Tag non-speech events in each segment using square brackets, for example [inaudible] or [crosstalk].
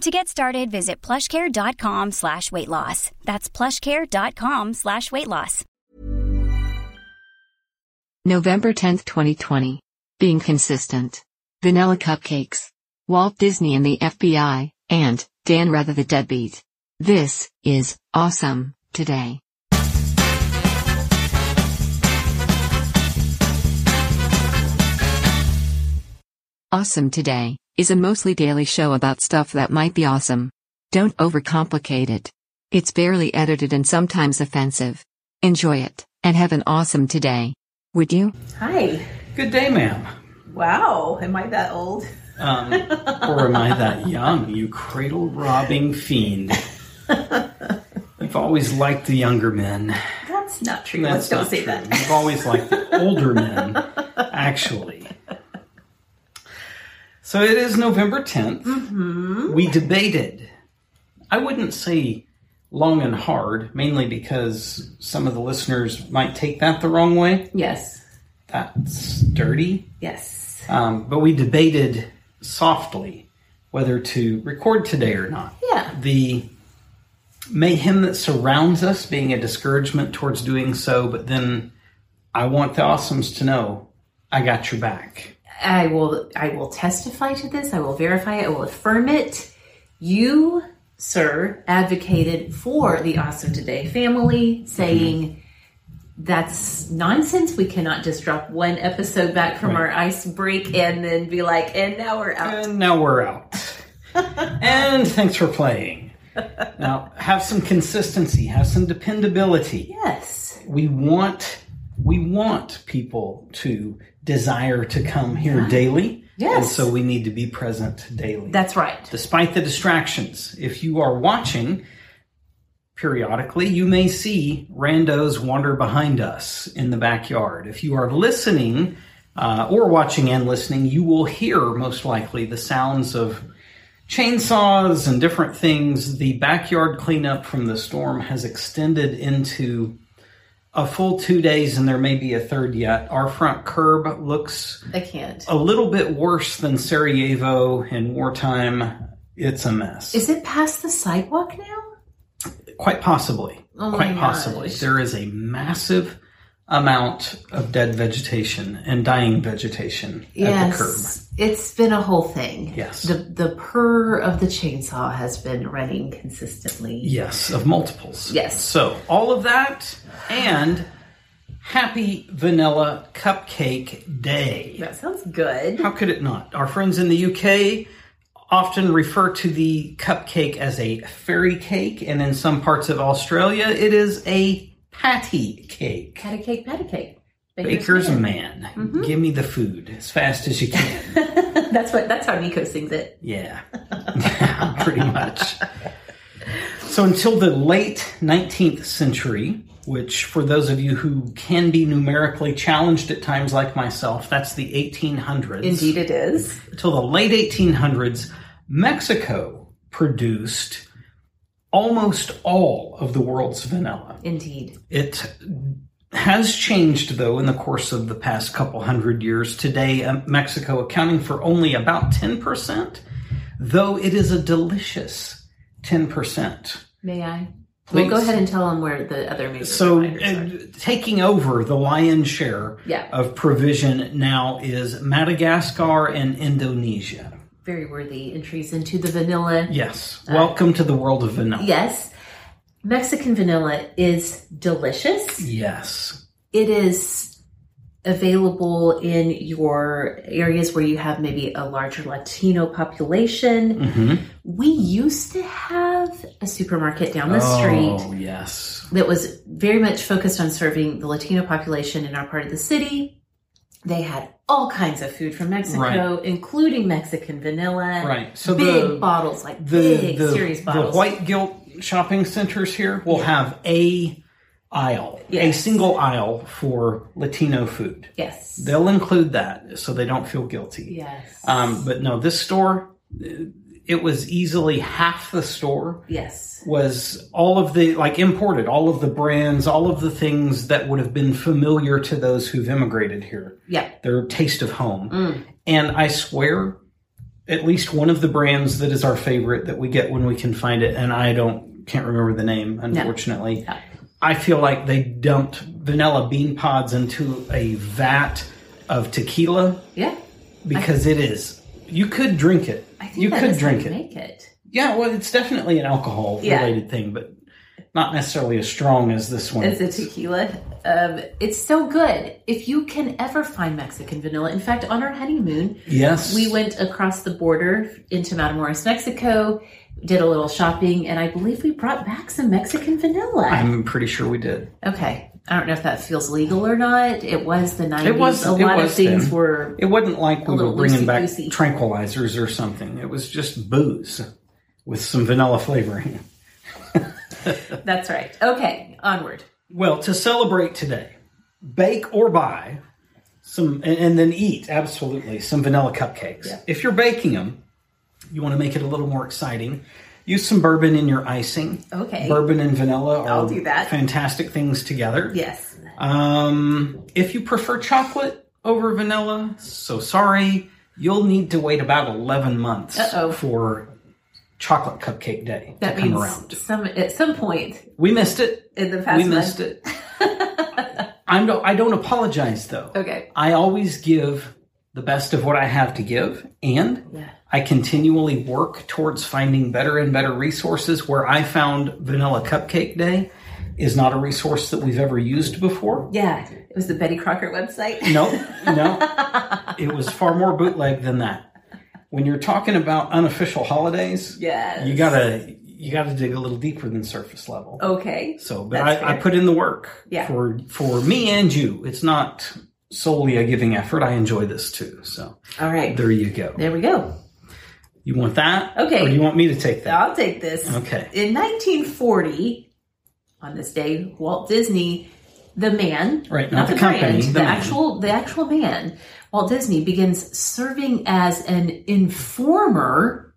To get started, visit plushcare.com slash weight loss. That's plushcare.com slash weight loss. November 10, 2020. Being consistent. Vanilla cupcakes. Walt Disney and the FBI, and Dan Rather the Deadbeat. This is awesome today. Awesome Today is a mostly daily show about stuff that might be awesome. Don't overcomplicate it. It's barely edited and sometimes offensive. Enjoy it, and have an awesome today. Would you? Hi. Good day, ma'am. Wow. Am I that old? Um, or am I that young, you cradle robbing fiend? [laughs] You've always liked the younger men. That's not true. That's Let's don't not say true. that. You've always liked the older men, [laughs] actually. So it is November 10th. Mm-hmm. We debated. I wouldn't say long and hard, mainly because some of the listeners might take that the wrong way. Yes. That's dirty. Yes. Um, but we debated softly whether to record today or not. Yeah. The mayhem that surrounds us being a discouragement towards doing so, but then I want the awesomes to know I got your back. I will I will testify to this. I will verify it. I will affirm it. You, sir, advocated for the Awesome Today family, saying that's nonsense. We cannot just drop one episode back from our ice break and then be like, and now we're out. And now we're out. [laughs] and thanks for playing. Now, have some consistency, have some dependability. yes. We want we want people to desire to come here daily. Yes. And so we need to be present daily. That's right. despite the distractions. If you are watching periodically, you may see randos wander behind us in the backyard. If you are listening uh, or watching and listening, you will hear most likely the sounds of chainsaws and different things. The backyard cleanup from the storm has extended into a full two days, and there may be a third yet. Our front curb looks I can't. a little bit worse than Sarajevo in wartime. It's a mess. Is it past the sidewalk now? Quite possibly. Oh Quite possibly. There is a massive amount of dead vegetation and dying vegetation at the curb. Yes, it's been a whole thing. Yes. the the purr of the chainsaw has been running consistently. Yes, of multiples. Yes. So, all of that and happy vanilla cupcake day. That sounds good. How could it not? Our friends in the UK often refer to the cupcake as a fairy cake, and in some parts of Australia, it is a patty cake. Patty cake, patty cake. Baker's man. man, mm-hmm. give me the food as fast as you can. [laughs] That's what. That's how Nico sings it. yeah, [laughs] pretty much. So until the late 19th century, which for those of you who can be numerically challenged at times like myself, that's the 1800s. Indeed, it is. Until the late 1800s, Mexico produced almost all of the world's vanilla. Indeed. It has changed, though, in the course of the past couple hundred years. Today, uh, Mexico accounting for only about 10%, though it is a delicious 10%. May I? Well, go ahead and tell them where the other major So, are. uh, taking over the lion's share Yeah. of provision now is Madagascar and Indonesia. Very worthy entries into the vanilla. Yes. Welcome to the world of vanilla. Yes, Mexican vanilla is delicious. Yes. It is available in your areas where you have maybe a larger Latino population. Mm-hmm. We used to have a supermarket down the street Oh, yes. that was very much focused on serving the Latino population in our part of the city. They had all kinds of food from Mexico, including Mexican vanilla. Right. So big the- bottles, like The, big, the, serious the bottles. white gilt shopping centers here will have a aisle, a single aisle for Latino food. Yes. They'll include that so they don't feel guilty. yes. Um, but no, this store, it was easily half the store yes. was all of the like imported, all of the brands, all of the things that would have been familiar to those who've immigrated here. Yeah. Their taste of home. Mm. And I swear, at least one of the brands that is our favorite that we get when we can find it, and I don't can't remember the name, unfortunately. No. I feel like they dumped vanilla bean pods into a vat of tequila Yeah. because it is. You could drink it. I think you could drink you it. Make it. Yeah, well, it's definitely an alcohol Yeah. related thing, but not necessarily as strong as this one. It's a tequila. Um, it's so good. If you can ever find Mexican vanilla, in fact, on our honeymoon, yes, we went across the border into Matamoros, Mexico, did a little shopping, and I believe we brought back some Mexican vanilla. I'm pretty sure we did. okay. I don't know if that feels legal or not. It was the 90s. It was- a lot of was things then. were. It wasn't like we were bringing back tranquilizers or something. It was just booze with some vanilla flavoring. [laughs] That's right. Okay, onward. Well, to celebrate today, bake or buy some, and, and then eat absolutely some vanilla cupcakes. If you're baking them, you want to make it a little more exciting. Use some bourbon in your icing. Okay. Bourbon and vanilla are I'll do that. fantastic things together. Yes. Um, if you prefer chocolate over vanilla, so sorry, you'll need to wait about 11 months Uh-oh. for chocolate cupcake day That to come means around. some at some point We missed it. in the past We month. missed it. [laughs] I'm no, I don't apologize though. Okay. I always give the best of what I have to give, and Yeah. I continually work towards finding better and better resources. Where I found Vanilla Cupcake Day is not a resource that we've ever used before. Yeah. It was the Betty Crocker website. No, no. [laughs] it was far more bootleg than that. When you're talking about unofficial holidays, Yes. you gotta you gotta dig a little deeper than surface level. Okay. So, but I, I put in the work Yeah. for for me and you. It's not solely a giving effort. I enjoy this too. So All right. there you go. There we go. You want that? Okay. Or do you want me to take that? I'll take this. Okay. In 1940, on this day, Walt Disney, the man, Right, not the company, brand, the the, actual, the actual man, Walt Disney begins serving as an informer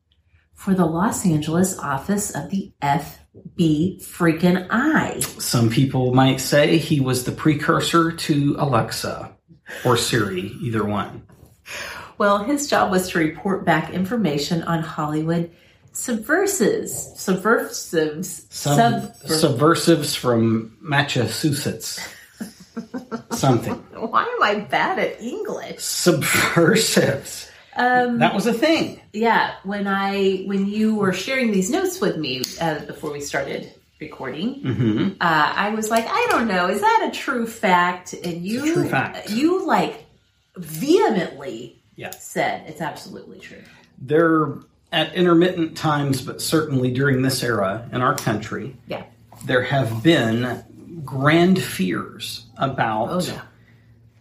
for the Los Angeles office of the FBI freaking I. Some people might say he was the precursor to Alexa or Siri, either one. Well, his job was to report back information on Hollywood subversives, subversives, Sub- sub, subversives from Massachusetts. [laughs] Something. Why am I bad at English? Subversives. Um, That was a thing. yeah, when I when you were sharing these notes with me uh, before we started recording, hmm uh, I was like, I don't know, is that a true fact? And you, true fact. you like vehemently Yeah. said it's absolutely true. There, at intermittent times, but certainly during this era in our country, Yeah. there have been grand fears about Oh yeah.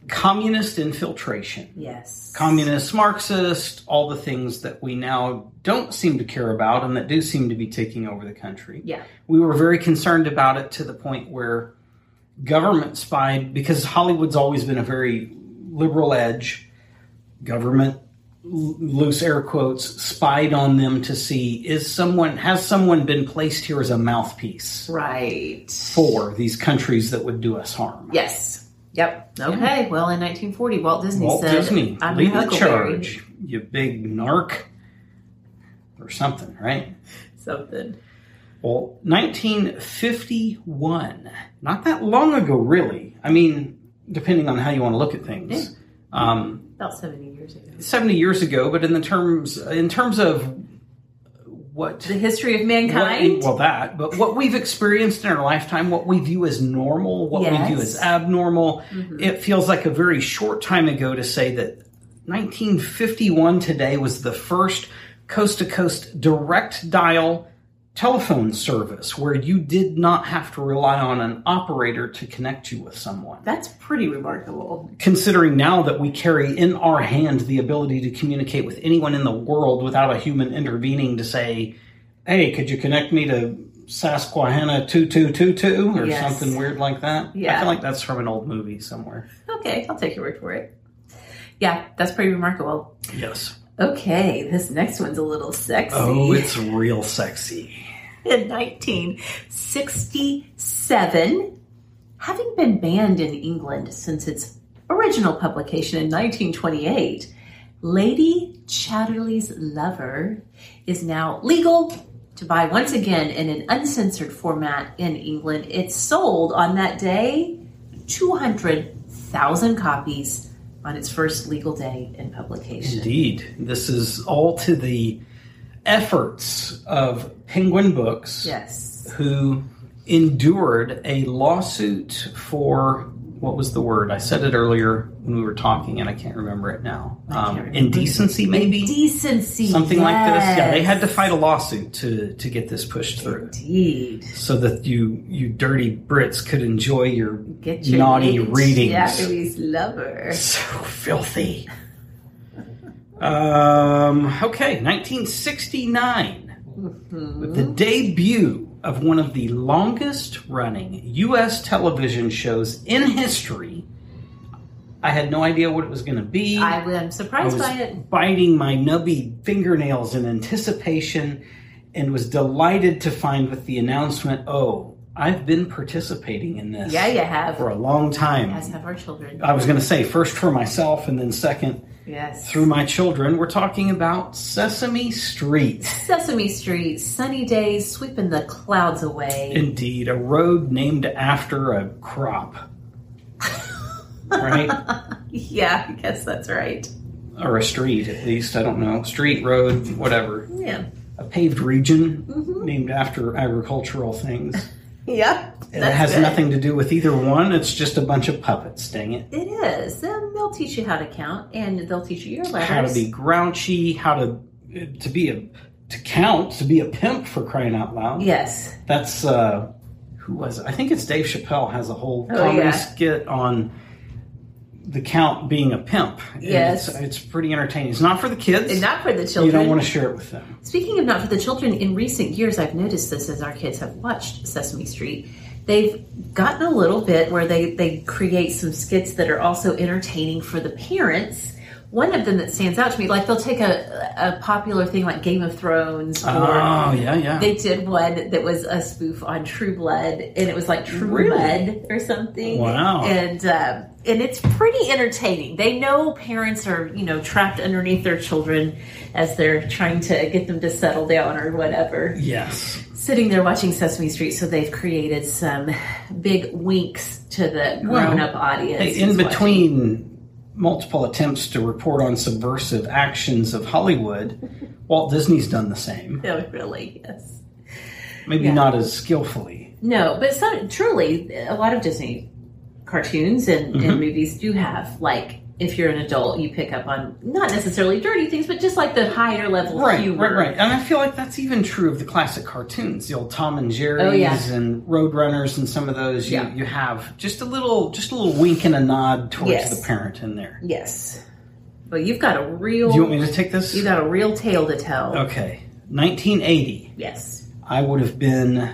Communist infiltration. Yes. Communist, Marxist, all the things that we now don't seem to care about and that do seem to be taking over the country. Yeah. We were very concerned about it to the point where government spied, because Hollywood's always been a very liberal edge. Government loose air quotes, spied on them to see is someone has someone been placed here as a mouthpiece Right. for these countries that would do us harm. Yes. Yep. Okay. Well, in 1940, Walt Disney Walt said, Disney, "I'm lead the charge, you big narc, or something, right? Something. Well, 1951, not that long ago, really. I mean, depending on how you want to look at things. Um, About 70 years ago. 70 years ago, but in the terms in terms of what The history of what- mankind. well, that, but what we've experienced in our lifetime, what we view as normal, what we view as abnormal, Mm-hmm. it feels like a very short time ago to say that 1951 today was the first coast to coast direct dial telephone service where you did not have to rely on an operator to connect you with someone That's pretty remarkable. considering now that we carry in our hand the ability to communicate with anyone in the world without a human intervening to say, hey, could you connect me to Susquehanna 2222 or Yes. something weird like that? Yeah. I feel like that's from an old movie somewhere. Okay, I'll take your word for it. Yeah, that's pretty remarkable. Yes. Okay, this next one's a little sexy. Oh, it's real sexy. [laughs] in 1967, having been banned in England since its original publication in 1928, Lady Chatterley's Lover is now legal to buy once again in an uncensored format in England. It sold on that day 200,000 copies on its first legal day in publication. Indeed. This is all to the efforts of Penguin Books. Yes. who endured a lawsuit for what was the word? I said it earlier when we were talking, and I can't remember it now. Um, indecency, maybe Decency. something like this. Yeah, they had to fight a lawsuit to to get this pushed through, Indeed. so that you you dirty Brits could enjoy your, your naughty readings. Chatterley's lover. So filthy. um, okay, 1969. With the debut of one of the longest running U.S. television shows in history. I had no idea what it was going to be. I am I surprised was by it. biting my nubby fingernails in anticipation and was delighted to find with the announcement oh, I've been participating in this Yeah, you have. for a long time. As have our children. I was going to say first for myself and then second Yes. through my children. We're talking about Sesame Street. Sesame Street, sunny days, sweeping the clouds away. Indeed, a road named after a crop. right? [laughs] yeah, I guess that's right. Or a street, at least. I don't know. Street, road, whatever. Yeah. A paved region Mm-hmm. named after agricultural things. Yeah. And it has nothing to do with either one. It's just a bunch of puppets, dang it. It is. They'll teach you how to count and they'll teach you your letters. How to be grouchy, how to to be a to count, to be a pimp for crying out loud. Yes. That's uh who was it? I think it's Dave Chappelle has a whole Oh, comedy yeah. skit on the count being a pimp. Yes. It's, it's pretty entertaining. It's not for the kids. And not for the children. you don't want to share it with them. Speaking of not for the children, in recent years, I've noticed this as our kids have watched Sesame Street. They've gotten a little bit where they, they create some skits that are also entertaining for the parents. One of them that stands out to me, like they'll take a, a popular thing like Game of Thrones, or Oh, yeah, yeah. they did one that was a spoof on True Blood, and it was like True Really? Blood or something. Wow. And um, and it's pretty entertaining. They know parents are you know trapped underneath their children as they're trying to get them to settle down or whatever. yes. Sitting there watching Sesame Street, so they've created some big winks to the grown-up audience. Hey, in who's watching. between multiple attempts to report on subversive actions of Hollywood, Walt Disney's done the same. [laughs] Oh, really? Yes. Maybe Yeah. not as skillfully. No, but some truly, a lot of Disney cartoons and, Mm-hmm. and movies do have like if you're an adult, you pick up on not necessarily dirty things, but just like the higher level Right, humor. right, right. And I feel like that's even true of the classic cartoons, the old Tom and Jerry's Oh, yeah. and Roadrunners and some of those. You, Yeah. you have just a little, just a little wink and a nod towards Yes. the parent in there. Yes, but you've got a real Do you want me to take this? you got a real tale to tell. Okay, 1980. Yes, I would have been,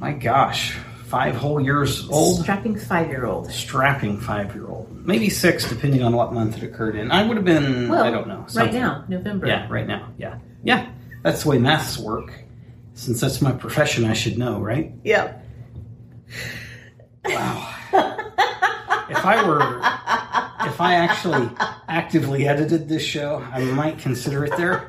my gosh, five whole years old. Strapping five year old. Strapping five year old. Maybe six, depending on what month it occurred in. I would have been, Well, I don't know. Right now, November. Yeah, right now. Yeah. Yeah. That's the way maths work. Since that's my profession, I should know, right? Yeah. Wow. if I were, if I actually actively edited this show, I might consider it there.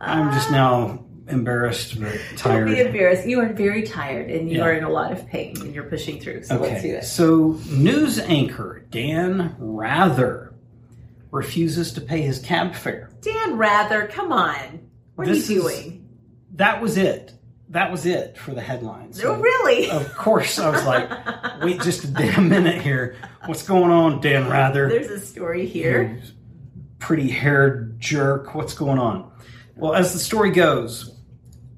I'm just now embarrassed but Don't be embarrassed. You are very tired and you Yeah. are in a lot of pain and you're pushing through. So let's do Okay, so news anchor Dan Rather refuses to pay his cab fare. Dan Rather, come on. What This are you is- doing? That was it. That was it for the headlines. oh, really? Of course, I was like, wait just a damn minute here. What's going on, Dan Rather? There's a story here. pretty haired jerk. What's going on? Well, as the story goes,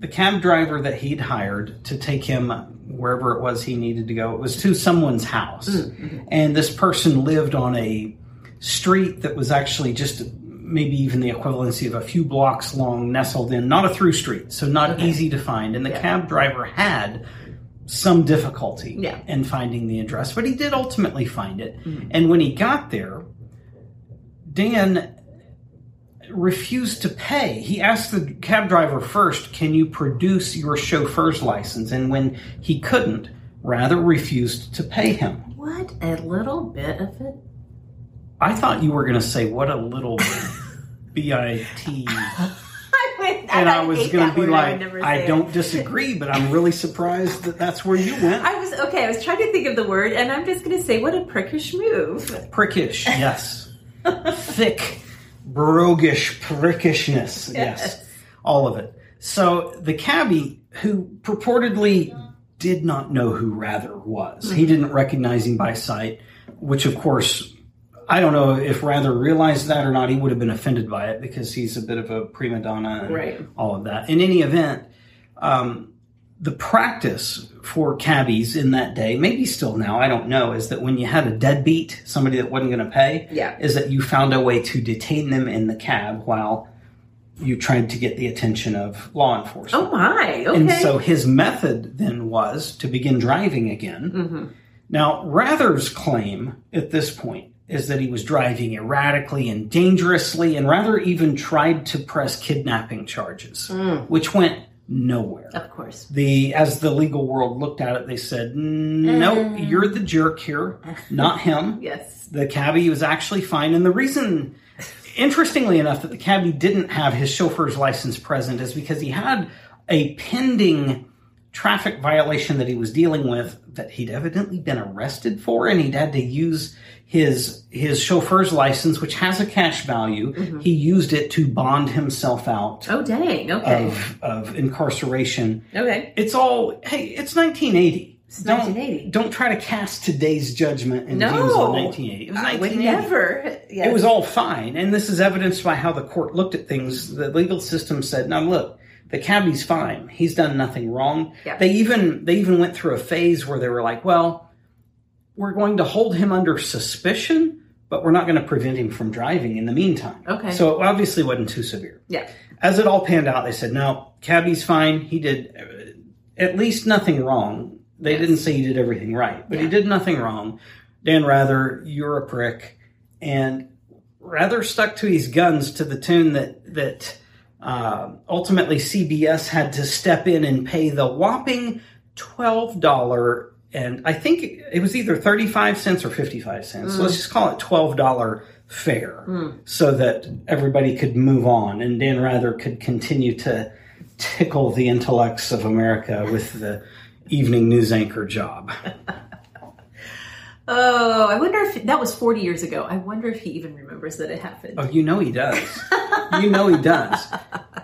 the cab driver that he'd hired to take him wherever it was he needed to go, it was to someone's house. Mm-hmm. And this person lived on a street that was actually just maybe even the equivalency of a few blocks long, nestled in, not a through street, so not easy to find. And the Yeah. cab driver had some difficulty Yeah. in finding the address, but he did ultimately find it. Mm-hmm. And when he got there, Dan refused to pay. He asked the cab driver first, Can you produce your chauffeur's license? And when he couldn't, rather refused to pay him. What a little bit of it. I thought you were going to say, What a little [laughs] B I T. [laughs] And I was hate going that to be word. Like, would never I don't disagree, but I'm really surprised that that's where you went. I was okay. I was trying to think of the word, and I'm just going to say, what a prickish move. Prickish, yes. [laughs] Thick, broguish prickishness, yes. Yes. All of it. So the cabbie, who purportedly did not know who Rather was, he didn't recognize him by sight, which of course, I don't know if Rather realized that or not. He would have been offended by it because he's a bit of a prima donna and Right. all of that. In any event, um, the practice for cabbies in that day, maybe still now, I don't know, is that when you had a deadbeat, somebody that wasn't going to pay, Yeah. is that you found a way to detain them in the cab while you tried to get the attention of law enforcement. Oh my! Okay. And so his method then was to begin driving again. Mm-hmm. Now, Rather's claim at this point is that he was driving erratically and dangerously, and Rather even tried to press kidnapping charges, Mm. which went nowhere. of course. The as the legal world looked at it, they said, mm, "No, mm. you're the jerk here, not him." [laughs] Yes. the cabbie was actually fine. And the reason, interestingly enough, that the cabbie didn't have his chauffeur's license present is because he had a pending traffic violation that he was dealing with that he'd evidently been arrested for, and he'd had to use his his chauffeur's license, which has a cash value. Mm-hmm. He used it to bond himself out Oh dang. Okay. of of incarceration. okay. It's all hey, it's 1980. don't, 1980. Don't try to cast today's judgment and No. on 1980. It was I would 1980. never. Yes. It was all fine, and this is evidenced by how the court looked at things. The legal system said, "Now look, the cabbie's fine. He's done nothing wrong." Yeah. They even they even went through a phase where they were like, "Well, we're going to hold him under suspicion, but we're not going to prevent him from driving in the meantime." Okay. So it obviously wasn't too severe. Yeah. As it all panned out, they said, "No, cabbie's fine. He did uh, at least nothing wrong." They Yes. didn't say he did everything right, but he did nothing wrong. Dan Rather, you're a prick, and Rather stuck to his guns to the tune that that uh, ultimately CBS had to step in and pay the whopping twelve dollar and I think it was either thirty five cents or fifty five cents. So let's mm. just call it twelve dollar fare, mm. so that everybody could move on and Dan Rather could continue to tickle the intellects of America with the evening news anchor job. [laughs] Oh, I wonder if that was 40 years ago. I wonder if he even remembers that it happened. Oh, you know he does. you know he does. [laughs]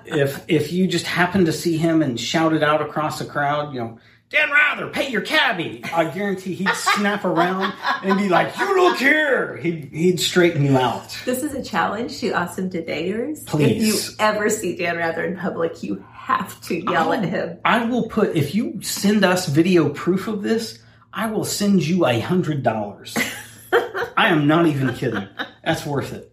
If if you just happen to see him and shout it out across a crowd, you know, Dan Rather, pay your cabbie. I guarantee he'd snap around and be like, "You look here." He'd he'd straighten you out. This is a challenge to awesome daters. Please. If you ever see Dan Rather in public, you have to yell at him. I will put if you send us video proof of this, I will send you a hundred dollars. [laughs] I am not even kidding. That's worth it.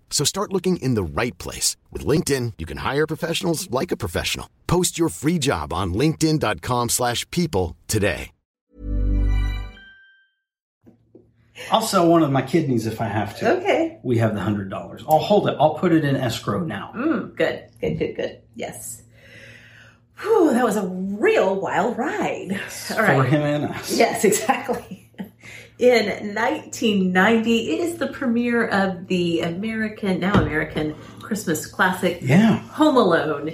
So start looking in the right place. With LinkedIn, you can hire professionals like a professional. Post your free job on linkedin.com slash people today. I'll sell one of my kidneys if I have to. Okay. We have the hundred dollars. I'll hold it. I'll put it in escrow now. Mm, good, good, good, good. Yes. Whew, that was a real wild ride. All For right. him and us. Yes, [laughs] exactly. In 1990, it is the premiere of the American, now American, Christmas classic, Yeah. Home Alone.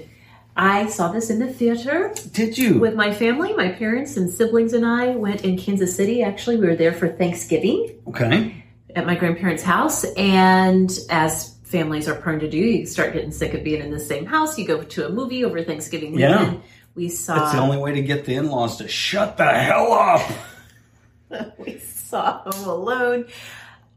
I saw this in the theater Did you? with my family. My parents and siblings and I went in Kansas City. Actually, we were there for Thanksgiving okay. at my grandparents' house. And as families are prone to do, you start getting sick of being in the same house. You go to a movie over Thanksgiving Yeah. We saw That's the only way to get the in-laws to shut the hell up. [laughs] we [laughs] saw Home Alone.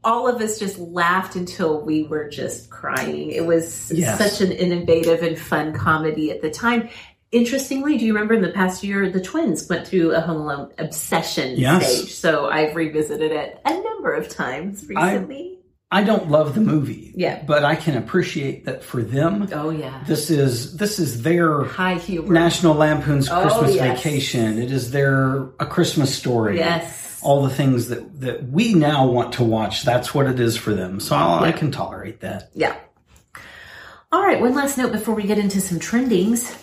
All of us just laughed until we were just crying. It was Yes. such an innovative and fun comedy at the time. Interestingly, do you remember in the past year the twins went through a Home Alone obsession Yes. stage? So I've revisited it a number of times recently. I don't love the movie. Yeah. But I can appreciate that for them. oh yeah, This is this is their high humor. National Lampoon's Oh, Christmas yes. Vacation. It is their A Christmas Story. Yes. All the things that, that we now want to watch, that's what it is for them. So I'll, I can tolerate that. Yeah. All right, one last note before we get into some trendings.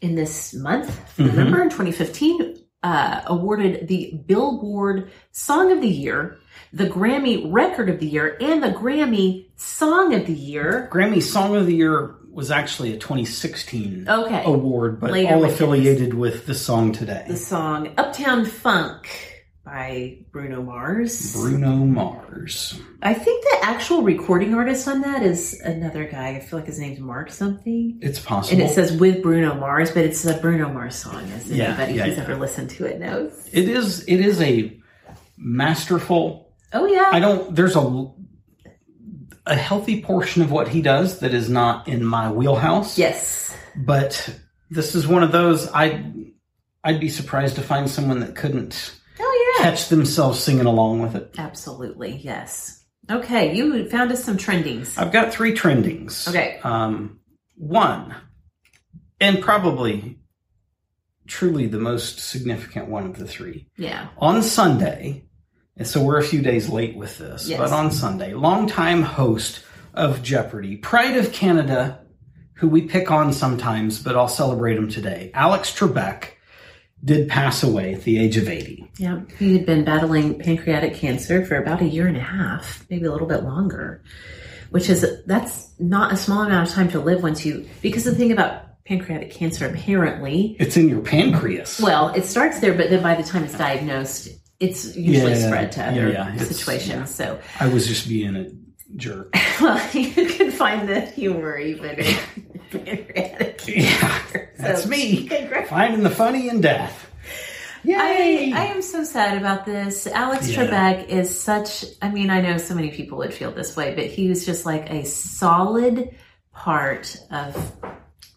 In this month, November in 2015, uh, awarded the Billboard Song of the Year, the Grammy Record of the Year, and the Grammy Song of the Year. Grammy Song of the Year was actually a 2016 Okay. award, but Later all affiliated with the song today. The song Uptown Funk by Bruno Mars. Bruno Mars. I think the actual recording artist on that is another guy. I feel like his name's Mark something. It's possible. And it says with Bruno Mars, but it's a Bruno Mars song, as Yeah, anybody yeah, who's yeah. ever listened to it knows. it is it is a masterful Oh yeah, I don't there's a a healthy portion of what he does that is not in my wheelhouse. yes, But this is one of those I I'd be surprised to find someone that couldn't catch themselves singing along with it. absolutely, yes. Okay, you found us some trendings. I've got three trendings. Okay. Um, one, and probably truly the most significant one of the three. Yeah, On Sunday, and so we're a few days late with this, Yes. but on Sunday, longtime host of Jeopardy, Pride of Canada, who we pick on sometimes, but I'll celebrate him today, Alex Trebek, did pass away at the age of 80. yeah. He had been battling pancreatic cancer for about a year and a half, maybe a little bit longer, which is that's not a small amount of time to live once you. Because the thing about pancreatic cancer, apparently, It's in your pancreas. Well, it starts there, but then by the time it's diagnosed, it's usually Yeah, spread to other yeah, yeah. Situations. So, I was just being a jerk. [laughs] well, you can find the humor even in [laughs] pancreatic cancer. Yeah, that's So, me. okay, great. Finding the funny in death. I, I am so sad about this. Alex Yeah. Trebek is such, I mean, I know so many people would feel this way, but he was just like a solid part of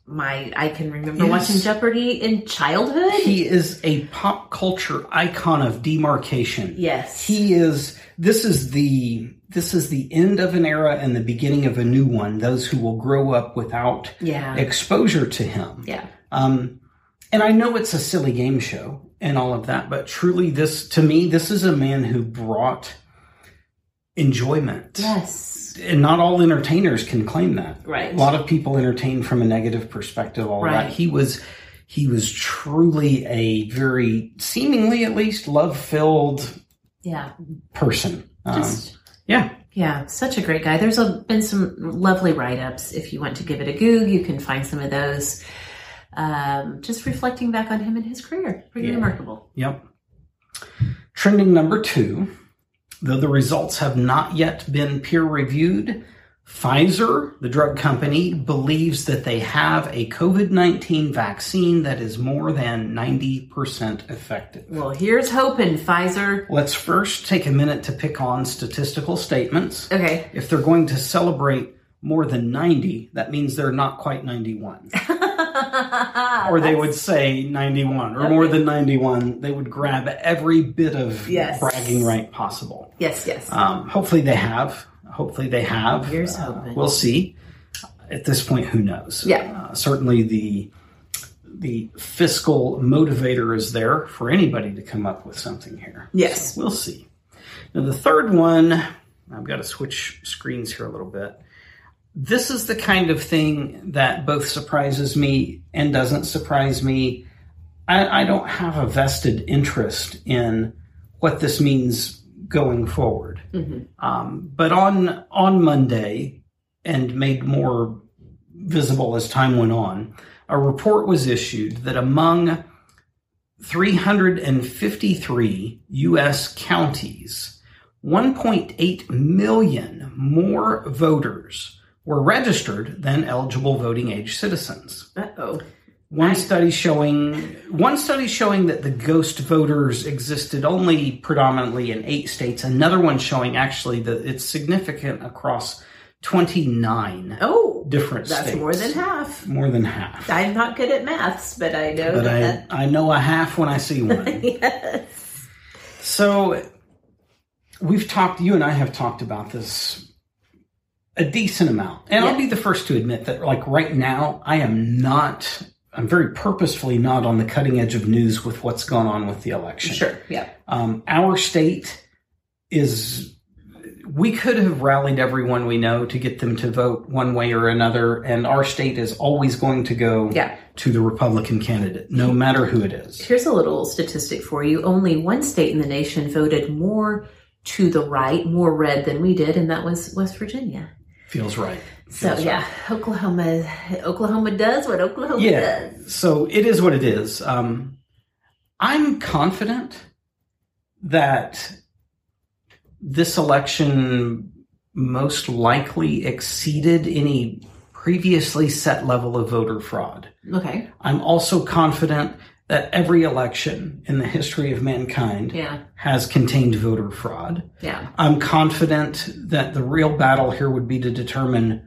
my, I can remember Yes. watching Jeopardy in childhood. he is a pop culture icon of demarcation. yes. He is this is the this is the end of an era and the beginning of a new one. Those who will grow up without yeah. exposure to him. yeah. Um, and I know it's a silly game show and all of that, but truly, this to me, this is a man who brought enjoyment. Yes. And not all entertainers can claim that. Right. A lot of people entertain from a negative perspective. All Right. that he was. He was truly a very, seemingly at least, love filled Yeah. person. Um, yeah. Yeah, such a great guy. There's a, been some lovely write ups. If you want to give it a goog, you can find some of those. Um, just reflecting back on him and his career. Pretty Yeah. remarkable. Yep. Trending number two, though the results have not yet been peer reviewed, Pfizer, the drug company, believes that they have a COVID 19 vaccine that is more than 90% effective. Well, here's hoping, Pfizer. Let's first take a minute to pick on statistical statements. Okay. If they're going to celebrate more than 90, that means they're not quite 91. [laughs] [laughs] or they would say 91 or more than 91 they would grab every bit of Yes. bragging right possible Yes, yes. um, hopefully they have hopefully they have Here's Uh, hoping. we'll see at this point who knows Yeah. uh, certainly the the fiscal motivator is there for anybody to come up with something here Yes. we'll see now the third one i've got to switch screens here a little bit this is the kind of thing that both surprises me and doesn't surprise me. I, I don't have a vested interest in what this means going forward. Um, but on on Monday, and made more visible as time went on, a report was issued that among 353 U.S. counties, 1.8 million more voters were registered than eligible voting age citizens. Uh oh. One study showing one study showing that the ghost voters existed only predominantly in eight states. Another one showing actually that it's significant across 29 Oh, different that's states. more than half. More than half. I'm not good at maths, but I know But I. I know a half when I see one. [laughs] yes. So we've talked, you and I have talked about this a decent amount. And I'll be the first to admit that, like, right now, I am not, I'm very purposefully not on the cutting edge of news with what's gone on with the election. Sure. Yeah. Um, our state is, we could have rallied everyone we know to get them to vote one way or another, and our state is always going to go Yeah. to the Republican candidate, no matter who it is. Here's a little statistic for you. Only one state in the nation voted more to the right, more red than we did, and that was West Virginia. Feels right. So Feels yeah, Oklahoma Oklahoma does what Oklahoma Yeah. does. So it is what it is. Um, I'm confident that this election most likely exceeded any previously set level of voter fraud. Okay. I'm also confident that every election in the history of mankind Yeah. has contained voter fraud. Yeah. I'm confident that the real battle here would be to determine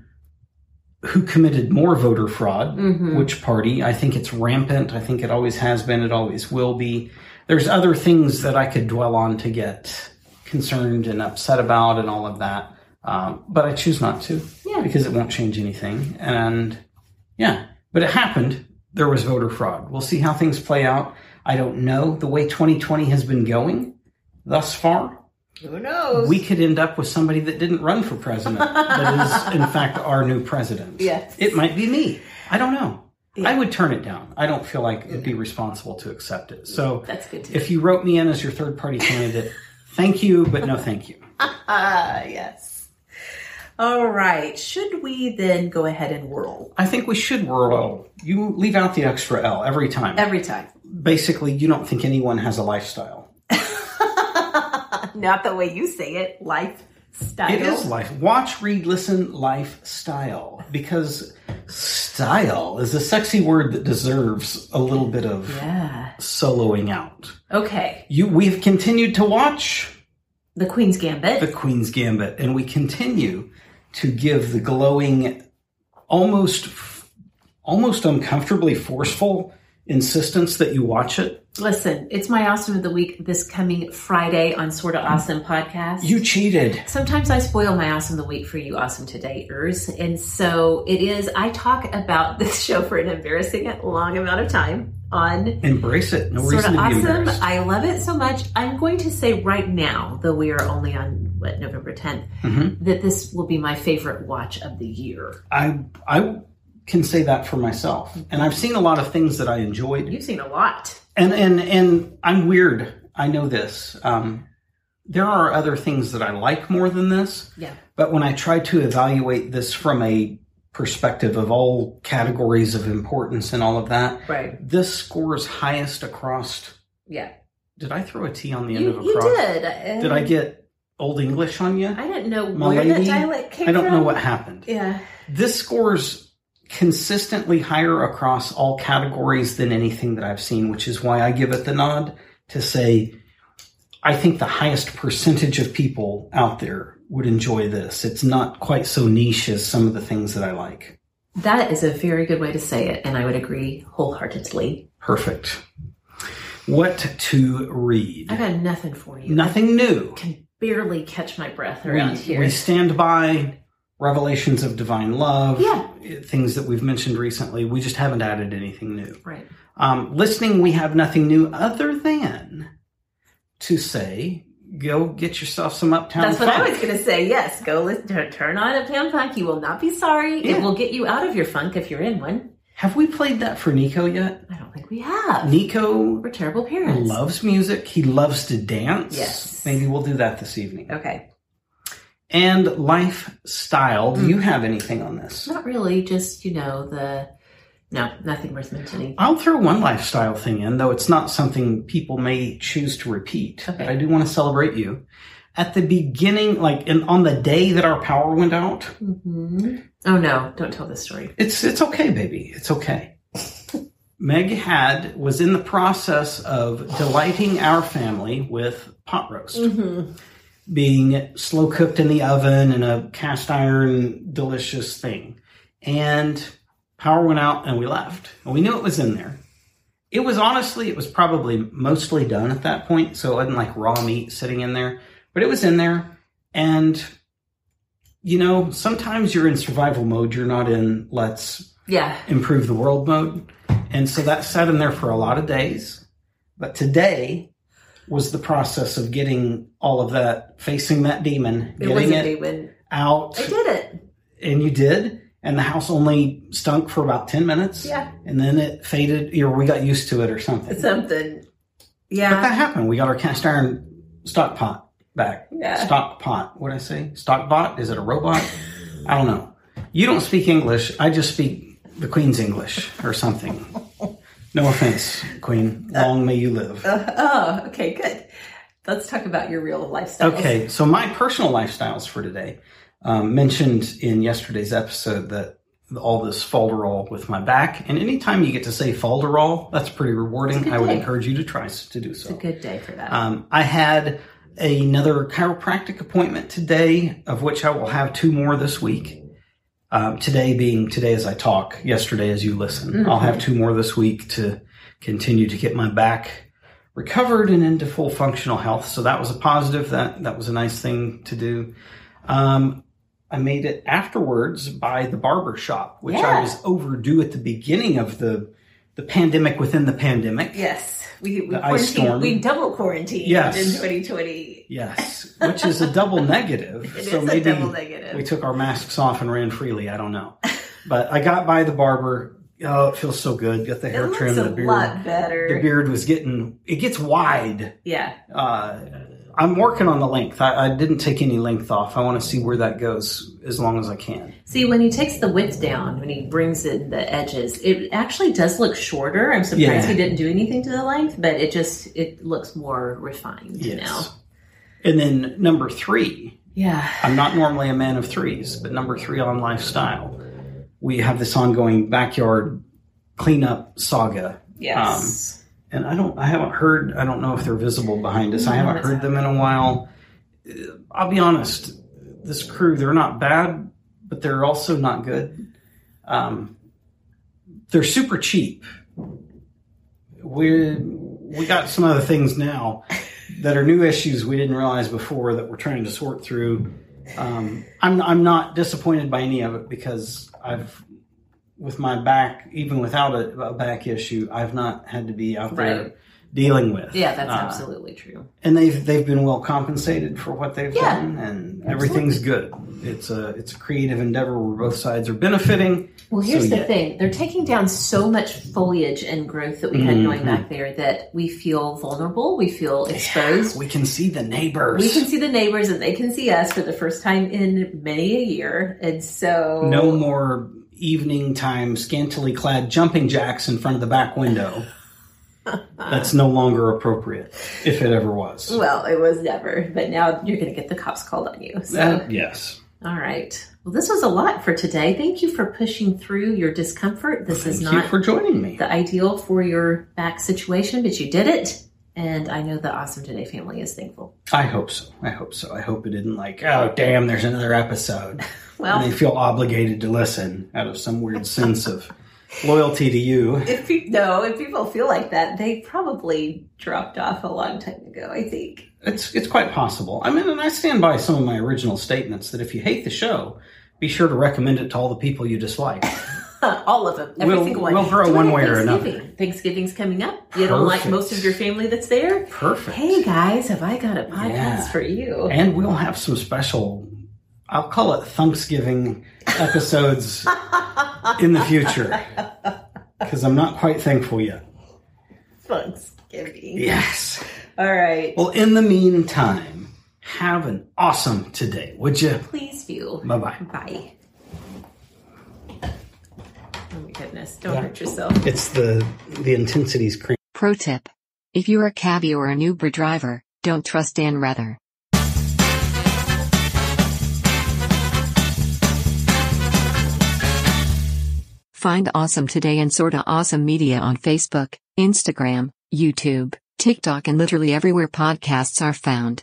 who committed more voter fraud, Mhm. which party. I think it's rampant. I think it always has been. It always will be. There's other things that I could dwell on to get concerned and upset about and all of that. Um, but I choose not to Yeah. because it won't change anything. And yeah, but it happened. There was voter fraud. We'll see how things play out. I don't know the way 2020 has been going thus far Who knows? we could end up with somebody that didn't run for president that is [laughs] in fact our new president Yes. it might be me i don't know i would turn it down i don't feel like it'd be responsible to accept it so That's good if you wrote me in as your third party candidate thank you but no thank you [laughs] yes. All right. Should we then go ahead and whirl i think we should whirl. you leave out the extra l every time every time? basically you don't think anyone has a lifestyle [laughs] Not the way you say it. Lifestyle. It is life. Watch, read, listen, lifestyle. Because style is a sexy word that deserves a little bit of Yeah. soloing out. Okay. You, we've continued to watch The Queen's Gambit. The Queen's Gambit, and we continue to give the glowing, almost, almost uncomfortably forceful insistence that you watch it. Listen, it's my awesome of the week this coming Friday on Sorta Awesome podcast. You cheated. Sometimes I spoil my awesome of the week for you awesome todayers. And so it is, I talk about [laughs] this show for an embarrassing long amount of time on Embrace it. No Sorta reason to be Awesome. I love it so much. I'm going to say right now, though we are only on what November 10th, Mm-hmm. that this will be my favorite watch of the year. I I can say that for myself. And I've seen a lot of things that I enjoyed. You've seen a lot. And and and I'm weird. I know this. Um, there are other things that I like more than this. Yeah. But when I try to evaluate this from a perspective of all categories of importance and all of that, Right. this scores highest across. Yeah. Did I throw a T on the end You, of across? you did. Did I get Old English on you? I didn't know My where lady? that dialect came I don't from. know what happened. Yeah. This scores consistently higher across all categories than anything that I've seen, which is why I give it the nod to say I think the highest percentage of people out there would enjoy this. It's not quite so niche as some of the things that I like. That is a very good way to say it, and I would agree wholeheartedly. Perfect. What to read? I've got nothing for you. Nothing new. Can barely catch my breath around we, here. we stand by revelations of divine love, Yeah. things that we've mentioned recently. We just haven't added anything new. right. Um, listening, we have nothing new other than to say, go get yourself some Uptown That's what I was going to say. Yes, go listen, turn- turn on Uptown Funk. You will not be sorry. Yeah. It will get you out of your funk if you're in one. Have we played that for Nico yet? I don't think we have. Nico We're terrible parents. loves music. He loves to dance. Yes. Maybe we'll do that this evening. Okay. And lifestyle. Do you Mm. have anything on this? Not really. Just you know the. No, nothing worth mentioning. I'll throw one lifestyle thing in, though it's not something people may choose to repeat. Okay. But I do want to celebrate you. At the beginning, like in, on the day that our power went out, hmm Oh no! Don't tell this story. it's it's okay, baby. It's okay. [laughs] Meg had was in the process of delighting our family with pot roast, Mm-hmm. being slow cooked in the oven in a cast iron, delicious thing. And power went out, and we left, and we knew it was in there. It was honestly, it was probably mostly done at that point, so it wasn't like raw meat sitting in there, but it was in there, and you know, sometimes you're in survival mode, you're not in let's Yeah. improve the world mode. And so that sat in there for a lot of days. But today was the process of getting all of that, facing that demon, It getting it demon. out. I did it. And you did. And the house only stunk for about 10 minutes. Yeah. And then it faded, or we got used to it or something. Something. Yeah. But that happened. We got our cast iron stock pot back. Yeah. Stock pot. What I say? Stock bot? Is it a robot? I don't know. You don't speak English. I just speak the Queen's English or something. No offense, Queen. Long may you live. Oh, okay, good. Let's talk about your real lifestyle. Okay, so my personal lifestyles for today um, mentioned in yesterday's episode that all this falderall with my back, and anytime you get to say falderall, that's pretty rewarding. I would encourage you to try to do so. It's a good day for that. Um, I had another chiropractic appointment today, of which I will have two more this week. Um, today being today as I talk, yesterday as you listen. I'll have two more this week to continue to get my back recovered and into full functional health. So that was a positive. That that was a nice thing to do. Um, I made it afterwards by the barber shop, which I was overdue at the beginning of the the pandemic within the pandemic. yes, we, we quarantined. We double quarantined Yes. in 2020. Yes, which is a double negative. [laughs] It so is a maybe double negative. we took our masks off and ran freely. I don't know, but I got by the barber. Oh, it feels so good. Got the hair trimmed. The beard. lot better. The beard was getting. It gets wide. Yeah, Uh, I'm working on the length. I, I didn't take any length off. I want to see where that goes as long as I can. See, when he takes the width down, when he brings in the edges, it actually does look shorter. I'm surprised Yeah. he didn't do anything to the length, but it just it looks more refined now. Yes. And then number three, Yeah. I'm not normally a man of threes, but number three on lifestyle, we have this ongoing backyard cleanup saga. Yes. Um, and I don't, I haven't heard, I don't know if they're visible behind us. I haven't heard them in a while. I'll be honest, this crew, they're not bad, but they're also not good. Um, they're super cheap. We we got some other things now that are new issues we didn't realize before that we're trying to sort through. Um, I'm I'm not disappointed by any of it because I've with my back, even without a, a back issue, I've not had to be out there Right. dealing with. Yeah, that's Uh, absolutely true. and they've they've been well compensated for what they've Yeah. done, and everything's good. It's a it's a creative endeavor where both sides are benefiting. Well, here's So, the yeah. thing. They're taking down so much foliage and growth that we had going back there that we feel vulnerable. We feel exposed. We can see the neighbors. We can see the neighbors and they can see us for the first time in many a year. And so no more evening time scantily clad jumping jacks in front of the back window. That's no longer appropriate, if it ever was. Well, it was never, but now you're going to get the cops called on you. So, That- yes. all right. Well, this was a lot for today. Thank you for pushing through your discomfort. This is Thank you not for joining me. the ideal for your back situation, but you did it. And I know the Awesome Today family is thankful. I hope so. I hope so. I hope it didn't like, oh, damn, there's another episode. [laughs] Well- and they feel obligated to listen out of some weird [laughs] sense of loyalty to you. If you, no, if people feel like that, they probably dropped off a long time ago, I think. It's it's quite possible. I mean, and I stand by some of my original statements that if you hate the show, be sure to recommend it to all the people you dislike. [laughs] [laughs] All of them. Every We'll- single one. we'll throw Do one way or another. Thanksgiving's coming up. You don't like most of your family that's there? Perfect. Hey guys, have I got a podcast Yeah. for you? And we'll have some special, I'll call it Thanksgiving episodes [laughs] in the future. Because I'm not quite thankful yet. Thanksgiving. Yes. All right. Well, in the meantime, have an awesome today, would you? Please feel. Bye bye bye. Bye. Oh my goodness. Don't hurt yourself. It's the the intensity's cream. Pro tip. If you're a cabbie or an Uber driver, don't trust Dan Rather. Find Awesome Today and Sorta Awesome Media on Facebook, Instagram, YouTube, TikTok, and literally everywhere podcasts are found.